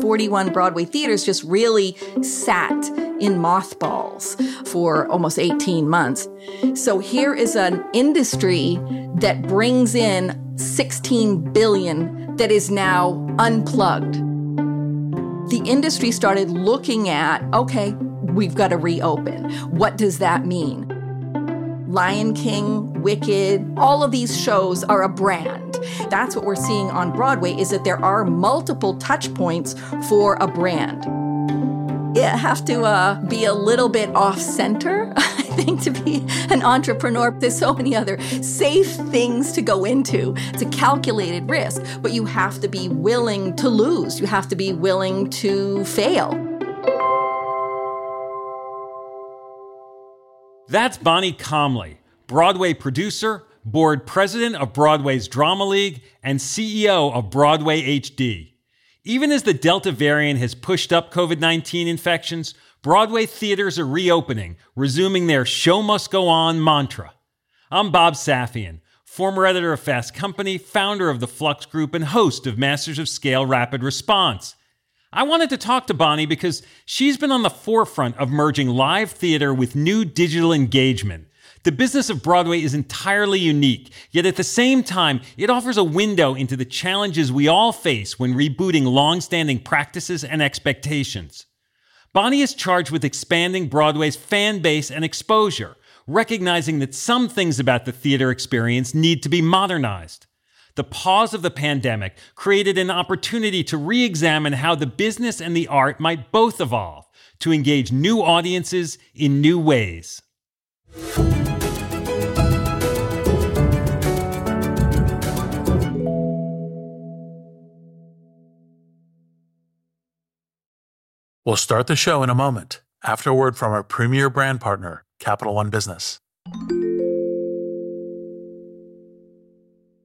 41 Broadway theaters just really sat in mothballs for almost 18 months. So here is an industry that brings in 16 billion that is now unplugged. The industry started looking at, okay, we've got to reopen. What does that mean? Lion King, Wicked, all of these shows are a brand. That's what we're seeing on Broadway is that there are multiple touch points for a brand. You have to uh, be a little bit off center, I think, to be an entrepreneur. There's so many other safe things to go into. It's a calculated risk, but you have to be willing to lose. You have to be willing to fail. That's Bonnie Comley, Broadway producer, board president of Broadway's Drama League, and CEO of Broadway HD. Even as the Delta variant has pushed up COVID 19 infections, Broadway theaters are reopening, resuming their show must go on mantra. I'm Bob Safian, former editor of Fast Company, founder of the Flux Group, and host of Masters of Scale Rapid Response. I wanted to talk to Bonnie because she's been on the forefront of merging live theater with new digital engagement. The business of Broadway is entirely unique, yet at the same time, it offers a window into the challenges we all face when rebooting long-standing practices and expectations. Bonnie is charged with expanding Broadway's fan base and exposure, recognizing that some things about the theater experience need to be modernized. The pause of the pandemic created an opportunity to re examine how the business and the art might both evolve to engage new audiences in new ways. We'll start the show in a moment after a word from our premier brand partner, Capital One Business.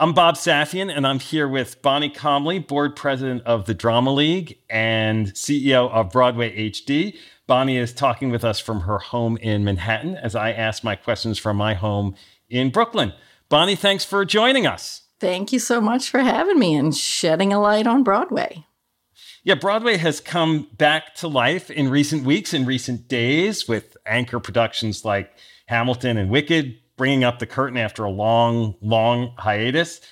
I'm Bob Safian, and I'm here with Bonnie Comley, board president of the Drama League and CEO of Broadway HD. Bonnie is talking with us from her home in Manhattan as I ask my questions from my home in Brooklyn. Bonnie, thanks for joining us. Thank you so much for having me and shedding a light on Broadway. Yeah, Broadway has come back to life in recent weeks, in recent days, with anchor productions like Hamilton and Wicked bringing up the curtain after a long, long hiatus.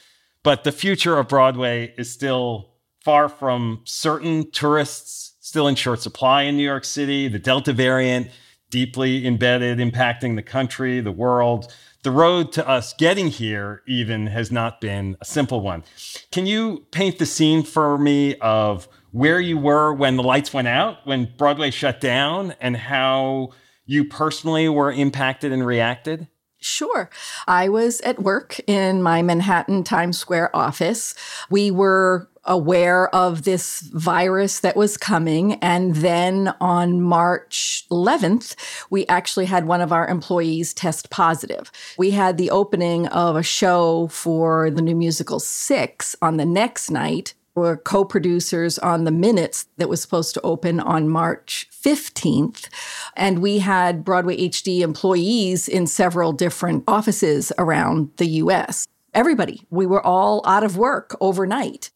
But the future of Broadway is still far from certain. Tourists still in short supply in New York City. The Delta variant deeply embedded, impacting the country, the world. The road to us getting here, even, has not been a simple one. Can you paint the scene for me of where you were when the lights went out, when Broadway shut down, and how you personally were impacted and reacted? Sure. I was at work in my Manhattan Times Square office. We were aware of this virus that was coming. And then on March 11th, we actually had one of our employees test positive. We had the opening of a show for the new musical Six on the next night were co producers on the Minutes that was supposed to open on March 15th. And we had Broadway HD employees in several different offices around the US. Everybody, we were all out of work overnight.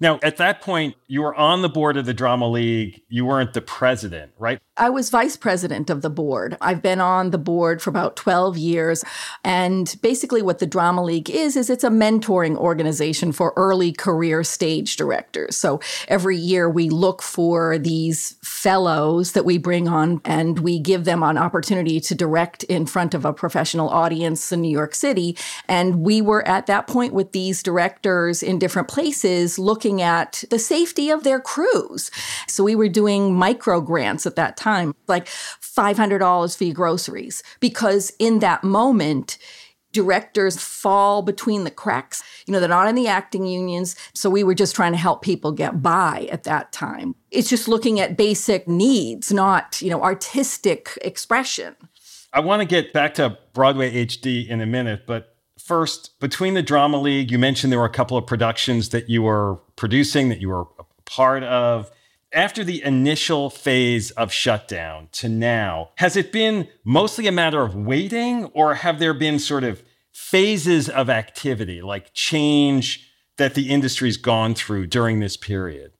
Now, at that point, you were on the board of the Drama League. You weren't the president, right? I was vice president of the board. I've been on the board for about 12 years. And basically, what the Drama League is, is it's a mentoring organization for early career stage directors. So every year we look for these fellows that we bring on and we give them an opportunity to direct in front of a professional audience in New York City. And we were at that point with these directors in different places looking at the safety of their crews. So we were doing micro grants at that time, like $500 for your groceries, because in that moment, directors fall between the cracks. You know, they're not in the acting unions. So we were just trying to help people get by at that time. It's just looking at basic needs, not, you know, artistic expression. I want to get back to Broadway HD in a minute, but first, between the Drama League, you mentioned there were a couple of productions that you were producing, that you were a part of after the initial phase of shutdown to now, has it been mostly a matter of waiting, or have there been sort of phases of activity, like change that the industry's gone through during this period?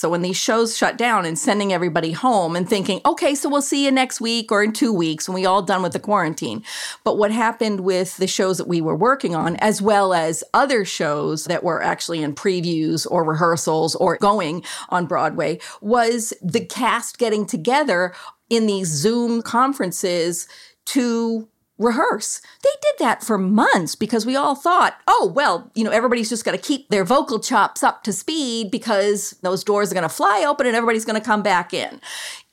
So when these shows shut down and sending everybody home and thinking, okay, so we'll see you next week or in two weeks when we all done with the quarantine. But what happened with the shows that we were working on, as well as other shows that were actually in previews or rehearsals or going on Broadway, was the cast getting together in these Zoom conferences to rehearse. They did that for months because we all thought, oh, well, you know, everybody's just got to keep their vocal chops up to speed because those doors are going to fly open and everybody's going to come back in.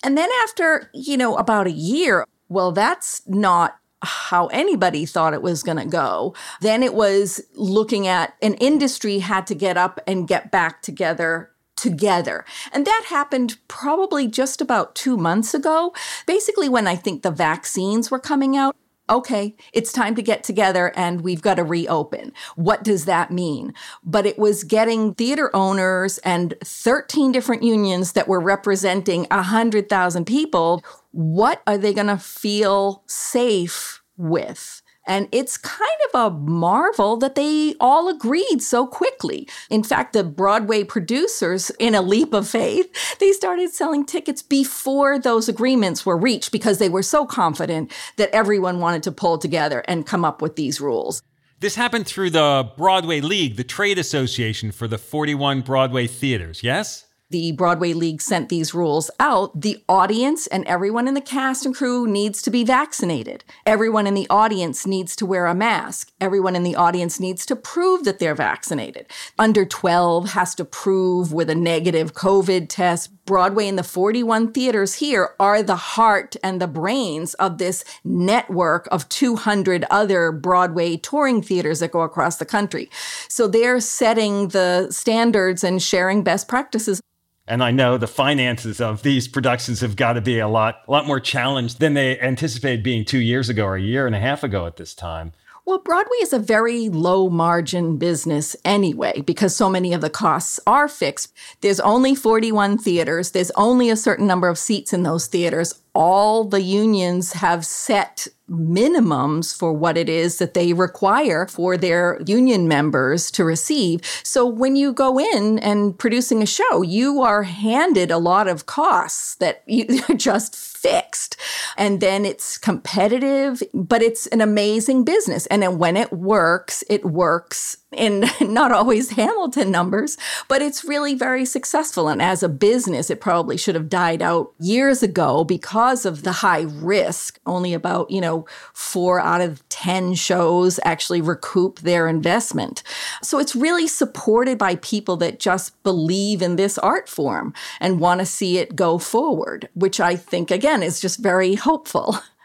And then after, you know, about a year, well, that's not how anybody thought it was going to go. Then it was looking at an industry had to get up and get back together together. And that happened probably just about two months ago, basically when I think the vaccines were coming out okay, it's time to get together and we've got to reopen. What does that mean? But it was getting theater owners and 13 different unions that were representing 100,000 people. What are they going to feel safe with? And it's kind of a marvel that they all agreed so quickly. In fact, the Broadway producers, in a leap of faith, they started selling tickets before those agreements were reached because they were so confident that everyone wanted to pull together and come up with these rules. This happened through the Broadway League, the trade association for the 41 Broadway theaters, yes? The Broadway League sent these rules out, the audience and everyone in the cast and crew needs to be vaccinated. Everyone in the audience needs to wear a mask. Everyone in the audience needs to prove that they're vaccinated. Under 12 has to prove with a negative COVID test. Broadway and the 41 theaters here are the heart and the brains of this network of 200 other Broadway touring theaters that go across the country. So they're setting the standards and sharing best practices. And I know the finances of these productions have got to be a lot, a lot more challenged than they anticipated being two years ago or a year and a half ago at this time. Well, Broadway is a very low margin business anyway, because so many of the costs are fixed. There's only 41 theaters. There's only a certain number of seats in those theaters. All the unions have set minimums for what it is that they require for their union members to receive. So when you go in and producing a show, you are handed a lot of costs that you just fixed. And then it's competitive, but it's an amazing business. And then when it works, it works in not always Hamilton numbers, but it's really very successful. And as a business, it probably should have died out years ago because of the high risk. Only about, you know, four out of 10 shows actually recoup their investment. So it's really supported by people that just believe in this art form and want to see it go forward, which I think, again, is just very hopeful.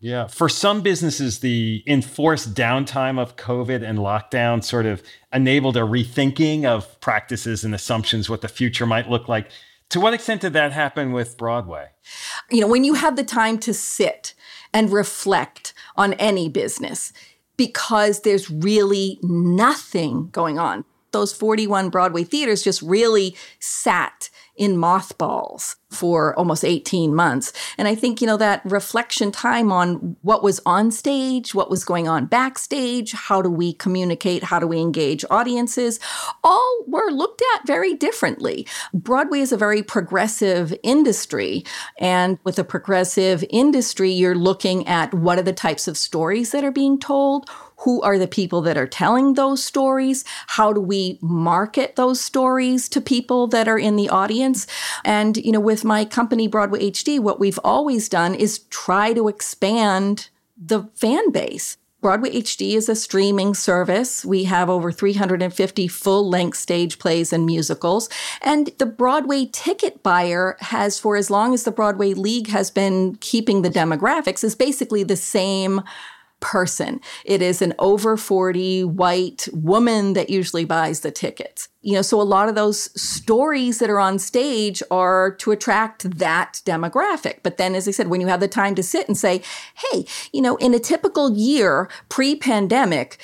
Yeah. For some businesses, the enforced downtime of COVID and lockdown sort of enabled a rethinking of practices and assumptions what the future might look like. To what extent did that happen with Broadway? You know, when you have the time to sit and reflect on any business, because there's really nothing going on. Those 41 Broadway theaters just really sat in mothballs for almost 18 months. And I think, you know, that reflection time on what was on stage, what was going on backstage, how do we communicate, how do we engage audiences, all were looked at very differently. Broadway is a very progressive industry. And with a progressive industry, you're looking at what are the types of stories that are being told, who are the people that are telling those stories? How do we market those stories to people that are in the audience? And, you know, with my company, Broadway HD, what we've always done is try to expand the fan base. Broadway HD is a streaming service. We have over 350 full length stage plays and musicals. And the Broadway ticket buyer has, for as long as the Broadway League has been keeping the demographics, is basically the same person. It is an over 40 white woman that usually buys the tickets. You know, so a lot of those stories that are on stage are to attract that demographic. But then, as I said, when you have the time to sit and say, hey, you know, in a typical year pre pandemic,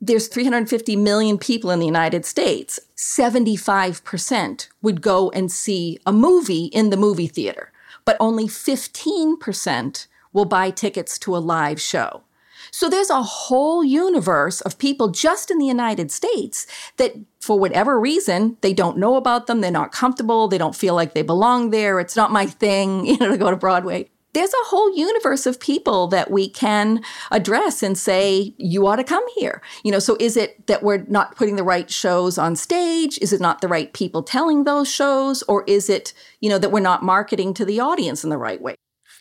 there's 350 million people in the United States. 75% would go and see a movie in the movie theater, but only 15% will buy tickets to a live show. So there's a whole universe of people just in the United States that, for whatever reason, they don't know about them, they're not comfortable, they don't feel like they belong there, it's not my thing, you know, to go to Broadway. There's a whole universe of people that we can address and say, you ought to come here. You know, so is it that we're not putting the right shows on stage? Is it not the right people telling those shows? Or is it, you know, that we're not marketing to the audience in the right way?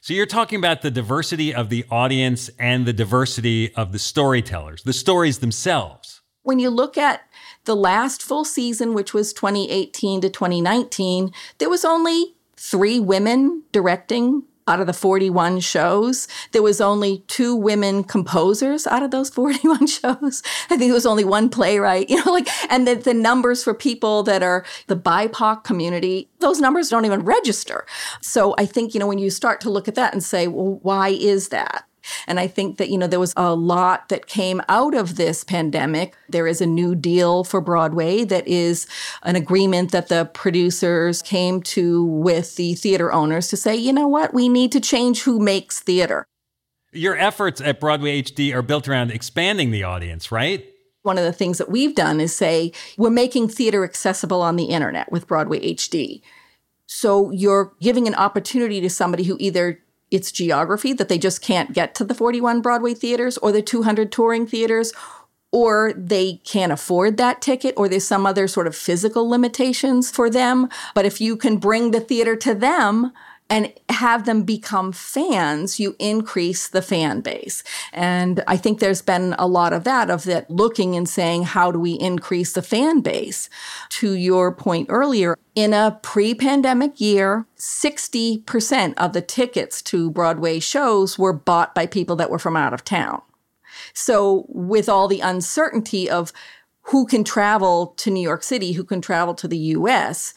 So you're talking about the diversity of the audience and the diversity of the storytellers, the stories themselves. When you look at the last full season, which was 2018 to 2019, there was only three women directing out of the 41 shows, there was only two women composers out of those 41 shows. I think it was only one playwright, you know, like, and the, the numbers for people that are the BIPOC community, those numbers don't even register. So I think, you know, when you start to look at that and say, well, why is that? And I think that, you know, there was a lot that came out of this pandemic. There is a new deal for Broadway that is an agreement that the producers came to with the theater owners to say, you know what, we need to change who makes theater. Your efforts at Broadway HD are built around expanding the audience, right? One of the things that we've done is say we're making theater accessible on the internet with Broadway HD. So you're giving an opportunity to somebody who either it's geography that they just can't get to the 41 Broadway theaters or the 200 touring theaters, or they can't afford that ticket, or there's some other sort of physical limitations for them. But if you can bring the theater to them, and have them become fans, you increase the fan base. And I think there's been a lot of that, of that looking and saying, how do we increase the fan base? To your point earlier, in a pre pandemic year, 60% of the tickets to Broadway shows were bought by people that were from out of town. So, with all the uncertainty of who can travel to New York City, who can travel to the US,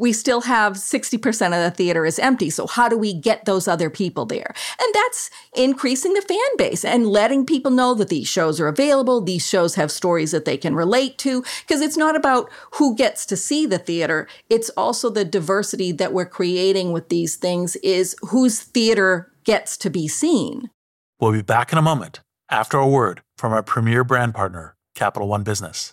we still have 60% of the theater is empty. So how do we get those other people there? And that's increasing the fan base and letting people know that these shows are available. These shows have stories that they can relate to because it's not about who gets to see the theater. It's also the diversity that we're creating with these things is whose theater gets to be seen. We'll be back in a moment after a word from our premier brand partner, Capital One Business.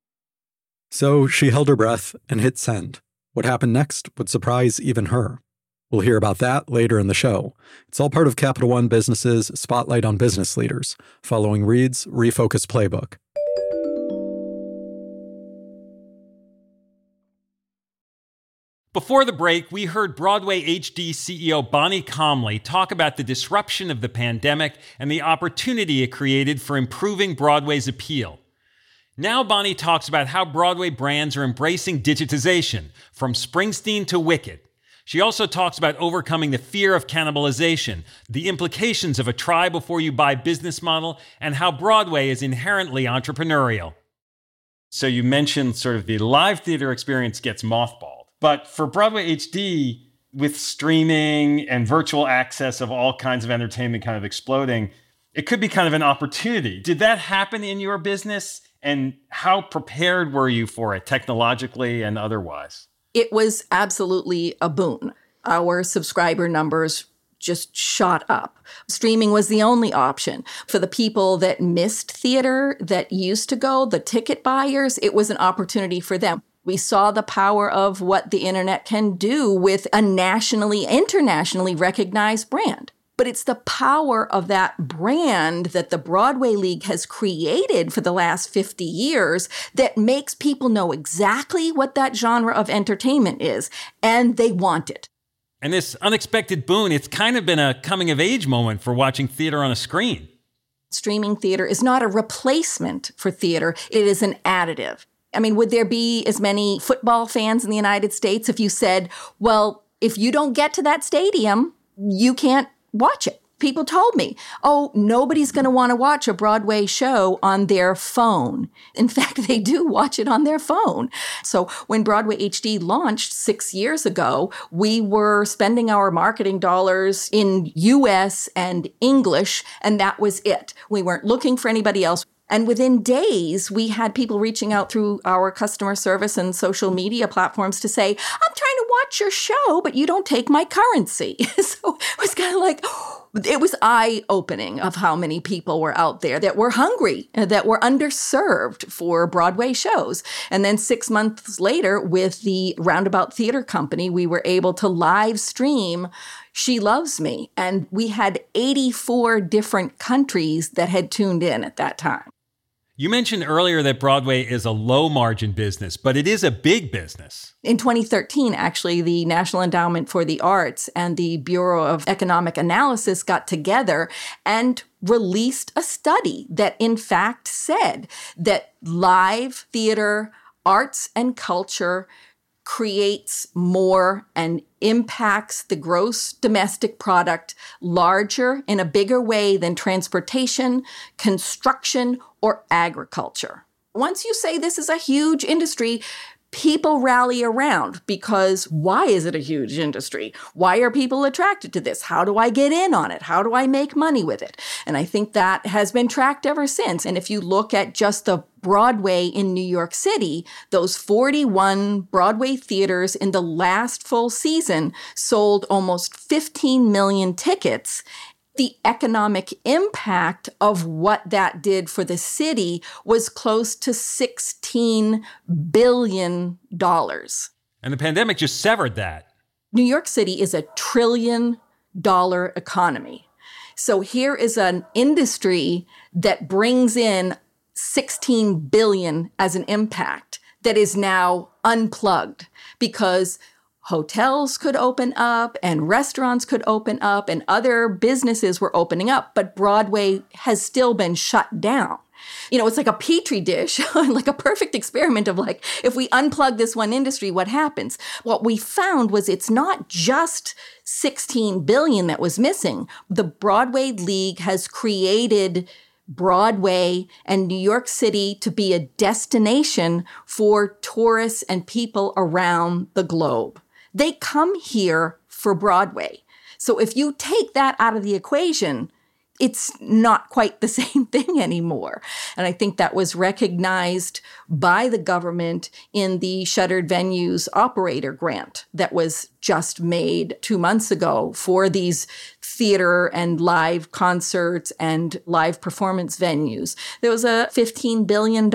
So she held her breath and hit send. What happened next would surprise even her. We'll hear about that later in the show. It's all part of Capital One Business's Spotlight on Business Leaders, following Reid's Refocus Playbook. Before the break, we heard Broadway HD CEO Bonnie Comley talk about the disruption of the pandemic and the opportunity it created for improving Broadway's appeal. Now, Bonnie talks about how Broadway brands are embracing digitization, from Springsteen to Wicked. She also talks about overcoming the fear of cannibalization, the implications of a try before you buy business model, and how Broadway is inherently entrepreneurial. So, you mentioned sort of the live theater experience gets mothballed. But for Broadway HD, with streaming and virtual access of all kinds of entertainment kind of exploding, it could be kind of an opportunity. Did that happen in your business? And how prepared were you for it technologically and otherwise? It was absolutely a boon. Our subscriber numbers just shot up. Streaming was the only option. For the people that missed theater, that used to go, the ticket buyers, it was an opportunity for them. We saw the power of what the internet can do with a nationally, internationally recognized brand. But it's the power of that brand that the Broadway League has created for the last 50 years that makes people know exactly what that genre of entertainment is, and they want it. And this unexpected boon, it's kind of been a coming of age moment for watching theater on a screen. Streaming theater is not a replacement for theater, it is an additive. I mean, would there be as many football fans in the United States if you said, well, if you don't get to that stadium, you can't watch it? People told me, oh, nobody's going to want to watch a Broadway show on their phone. In fact, they do watch it on their phone. So when Broadway HD launched six years ago, we were spending our marketing dollars in US and English, and that was it. We weren't looking for anybody else. And within days, we had people reaching out through our customer service and social media platforms to say, I'm watch your show, but you don't take my currency. so it was kind of like, it was eye opening of how many people were out there that were hungry, uh, that were underserved for Broadway shows. And then six months later, with the Roundabout Theater Company, we were able to live stream She Loves Me. And we had 84 different countries that had tuned in at that time. You mentioned earlier that Broadway is a low margin business, but it is a big business. In 2013, actually, the National Endowment for the Arts and the Bureau of Economic Analysis got together and released a study that, in fact, said that live theater, arts, and culture creates more and impacts the gross domestic product larger in a bigger way than transportation, construction, or agriculture. Once you say this is a huge industry, people rally around because why is it a huge industry? Why are people attracted to this? How do I get in on it? How do I make money with it? And I think that has been tracked ever since. And if you look at just the Broadway in New York City, those 41 Broadway theaters in the last full season sold almost 15 million tickets the economic impact of what that did for the city was close to $16 billion. And the pandemic just severed that. New York City is a trillion dollar economy. So here is an industry that brings in 16 billion as an impact that is now unplugged because hotels could open up and restaurants could open up and other businesses were opening up, but Broadway has still been shut down. You know, it's like a petri dish, like a perfect experiment of like, if we unplug this one industry, what happens? What we found was it's not just 16 billion that was missing. The Broadway League has created Broadway and New York City to be a destination for tourists and people around the globe. They come here for Broadway. So if you take that out of the equation, it's not quite the same thing anymore. And I think that was recognized by the government in the shuttered venues operator grant that was just made two months ago for these theater and live concerts and live performance venues. There was a $15 billion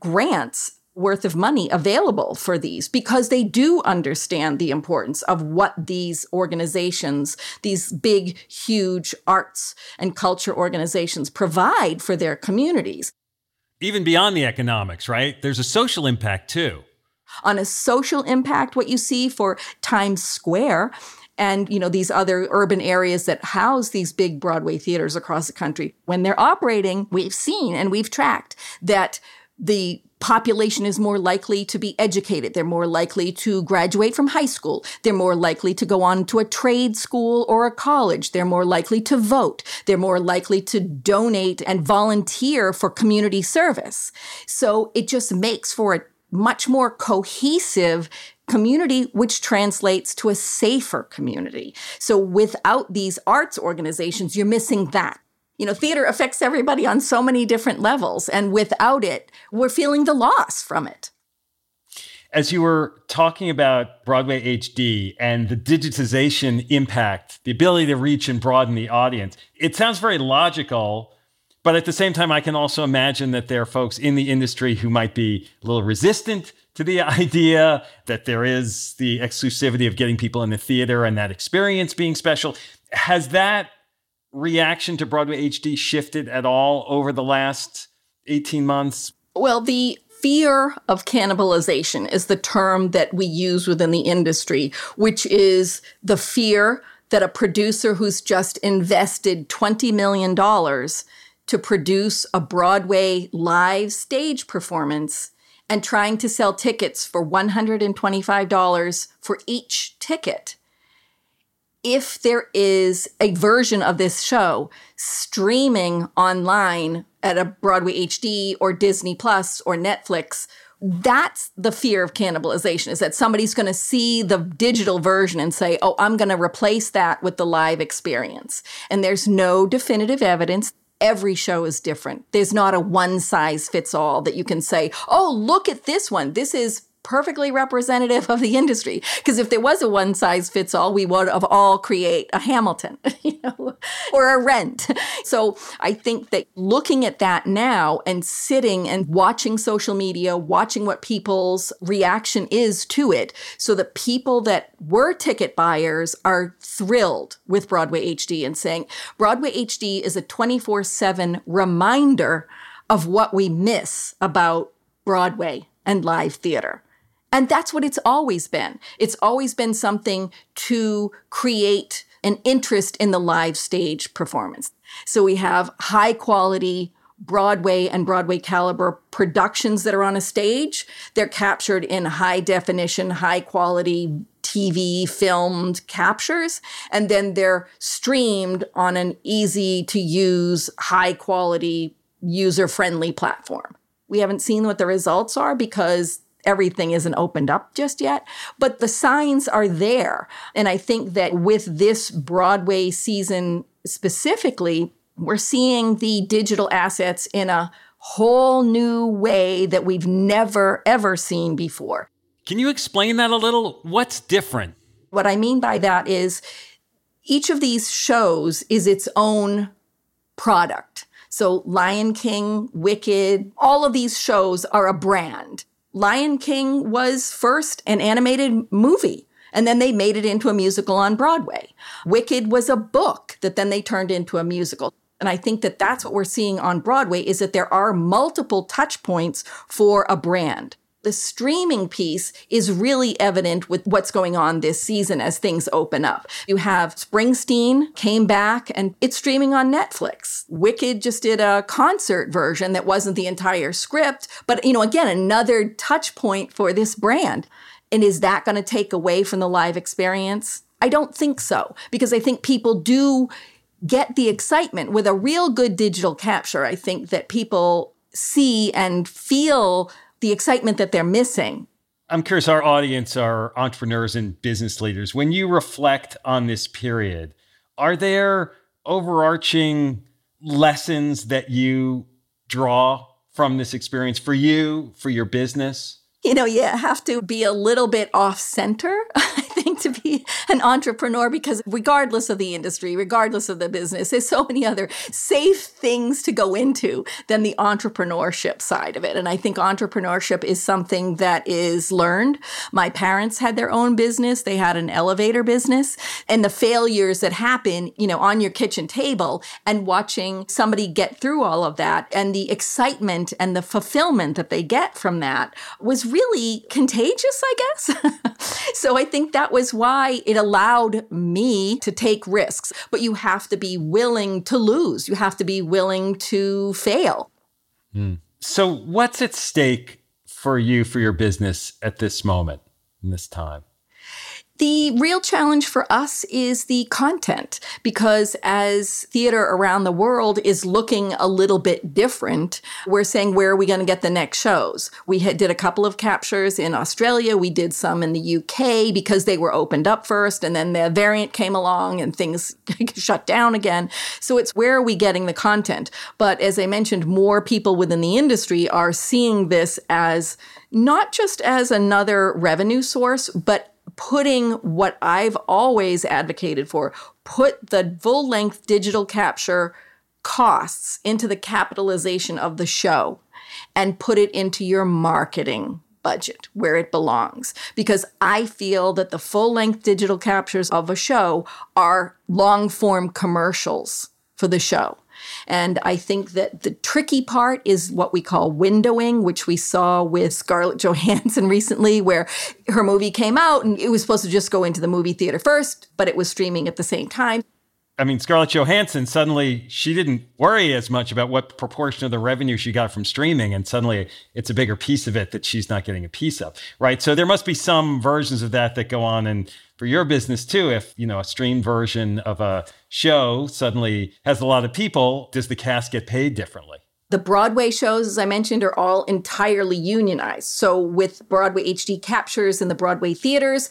grants worth of money available for these because they do understand the importance of what these organizations, these big, huge arts and culture organizations provide for their communities. Even beyond the economics, right? There's a social impact too. On a social impact, what you see for Times Square and you know these other urban areas that house these big Broadway theaters across the country when they're operating we've seen and we've tracked that the population is more likely to be educated. They're more likely to graduate from high school. They're more likely to go on to a trade school or a college. They're more likely to vote. They're more likely to donate and volunteer for community service. So it just makes for a much more cohesive community, which translates to a safer community. So without these arts organizations, you're missing that you know, theater affects everybody on so many different levels. And without it, we're feeling the loss from it. As you were talking about Broadway HD and the digitization impact, the ability to reach and broaden the audience, it sounds very logical. But at the same time, I can also imagine that there are folks in the industry who might be a little resistant to the idea that there is the exclusivity of getting people in the theater and that experience being special. Has that reaction to Broadway HD shifted at all over the last 18 months? Well, the fear of cannibalization is the term that we use within the industry, which is the fear that a producer who's just invested $20 million to produce a Broadway live stage performance and trying to sell tickets for $125 for each ticket if there is a version of this show streaming online at a Broadway HD or Disney Plus or Netflix, that's the fear of cannibalization is that somebody's going to see the digital version and say, oh, I'm going to replace that with the live experience. And there's no definitive evidence. Every show is different. There's not a one size fits all that you can say, oh, look at this one. This is perfectly representative of the industry. Because if there was a one size fits all, we would have all create a Hamilton, you know, or a Rent. So I think that looking at that now and sitting and watching social media, watching what people's reaction is to it, so that people that were ticket buyers are thrilled with Broadway HD and saying Broadway HD is a 24 7 reminder of what we miss about Broadway and live theater. And that's what it's always been. It's always been something to create an interest in the live stage performance. So we have high quality Broadway and Broadway caliber productions that are on a stage. They're captured in high definition, high quality TV filmed captures, and then they're streamed on an easy to use, high quality, user friendly platform. We haven't seen what the results are because everything isn't opened up just yet, but the signs are there. And I think that with this Broadway season specifically, we're seeing the digital assets in a whole new way that we've never, ever seen before. Can you explain that a little? What's different? What I mean by that is each of these shows is its own product. So, Lion King, Wicked, all of these shows are a brand. Lion King was first an animated movie. And then they made it into a musical on Broadway. Wicked was a book that then they turned into a musical. And I think that that's what we're seeing on Broadway is that there are multiple touch points for a brand. The streaming piece is really evident with what's going on this season as things open up. You have Springsteen came back and it's streaming on Netflix. Wicked just did a concert version that wasn't the entire script, but you know, again, another touch point for this brand. And is that going to take away from the live experience? I don't think so, because I think people do get the excitement with a real good digital capture. I think that people see and feel the excitement that they're missing. I'm curious, our audience are entrepreneurs and business leaders. When you reflect on this period, are there overarching lessons that you draw from this experience for you, for your business? You know, you have to be a little bit off center. to be an entrepreneur because regardless of the industry, regardless of the business, there's so many other safe things to go into than the entrepreneurship side of it. And I think entrepreneurship is something that is learned. My parents had their own business. They had an elevator business and the failures that happen, you know, on your kitchen table and watching somebody get through all of that and the excitement and the fulfillment that they get from that was really contagious, I guess. so I think that was is why it allowed me to take risks. But you have to be willing to lose, you have to be willing to fail. Mm. So, what's at stake for you, for your business at this moment, in this time? The real challenge for us is the content because as theater around the world is looking a little bit different, we're saying where are we going to get the next shows? We had, did a couple of captures in Australia, we did some in the UK because they were opened up first and then the variant came along and things shut down again. So it's where are we getting the content? But as I mentioned, more people within the industry are seeing this as not just as another revenue source, but putting what I've always advocated for, put the full length digital capture costs into the capitalization of the show and put it into your marketing budget where it belongs. Because I feel that the full length digital captures of a show are long form commercials for the show. And I think that the tricky part is what we call windowing, which we saw with Scarlett Johansson recently, where her movie came out and it was supposed to just go into the movie theater first, but it was streaming at the same time. I mean, Scarlett Johansson suddenly she didn't worry as much about what proportion of the revenue she got from streaming, and suddenly it's a bigger piece of it that she's not getting a piece of, right? So there must be some versions of that that go on, and for your business too, if you know a streamed version of a show suddenly has a lot of people, does the cast get paid differently? The Broadway shows, as I mentioned, are all entirely unionized. So with Broadway HD captures in the Broadway theaters,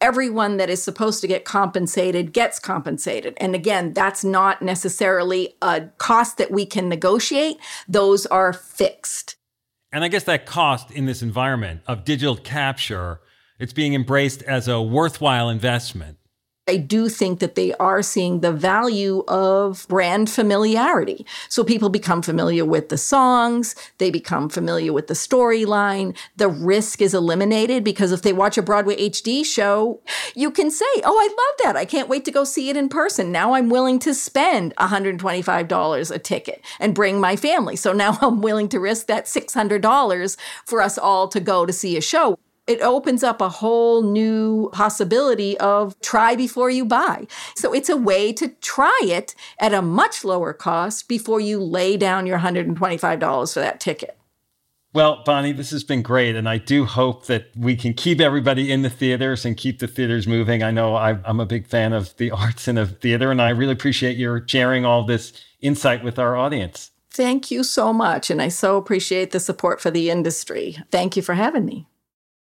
everyone that is supposed to get compensated gets compensated. And again, that's not necessarily a cost that we can negotiate, those are fixed. And I guess that cost in this environment of digital capture, it's being embraced as a worthwhile investment. I do think that they are seeing the value of brand familiarity. So people become familiar with the songs, they become familiar with the storyline. The risk is eliminated because if they watch a Broadway HD show, you can say, Oh, I love that. I can't wait to go see it in person. Now I'm willing to spend $125 a ticket and bring my family. So now I'm willing to risk that $600 for us all to go to see a show it opens up a whole new possibility of try before you buy. So it's a way to try it at a much lower cost before you lay down your $125 for that ticket. Well, Bonnie, this has been great. And I do hope that we can keep everybody in the theaters and keep the theaters moving. I know I'm a big fan of the arts and of theater, and I really appreciate your sharing all this insight with our audience. Thank you so much. And I so appreciate the support for the industry. Thank you for having me.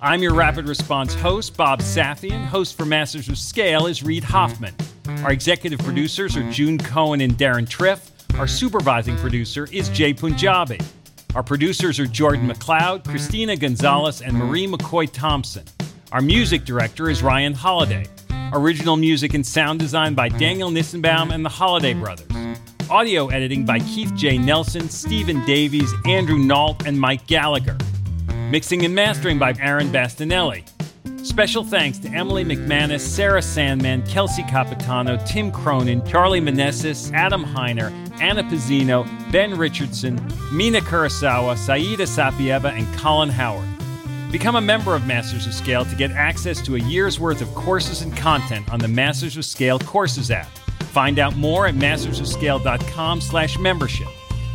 I'm your Rapid Response host, Bob Safian. Host for Masters of Scale is Reid Hoffman. Our executive producers are June Cohen and Deron Triff. Our supervising producer is Jay Punjabi. Our producers are Jordan McLeod, Christina Gonzalez, and Marie McCoy Thompson. Our music director is Ryan Holladay. Original music and sound design by Daniel Nissenbaum and the Holladay Brothers. Audio editing by Keith J. Nelson, Stephen Davies, Andrew Nault, and Mike Gallagher. Mixing and mastering by Aaron Bastinelli. Special thanks to Emily McManus, Sarah Sandman, Kelsey Capitano, Tim Cronin, Charlie Manessis, Adam Heiner, Anna Pizzino, Ben Richardson, Mina Kurosawa, Saida Sapieva, and Colin Howard. Become a member of Masters of Scale to get access to a year's worth of courses and content on the Masters of Scale Courses app. Find out more at mastersofscale.com slash membership.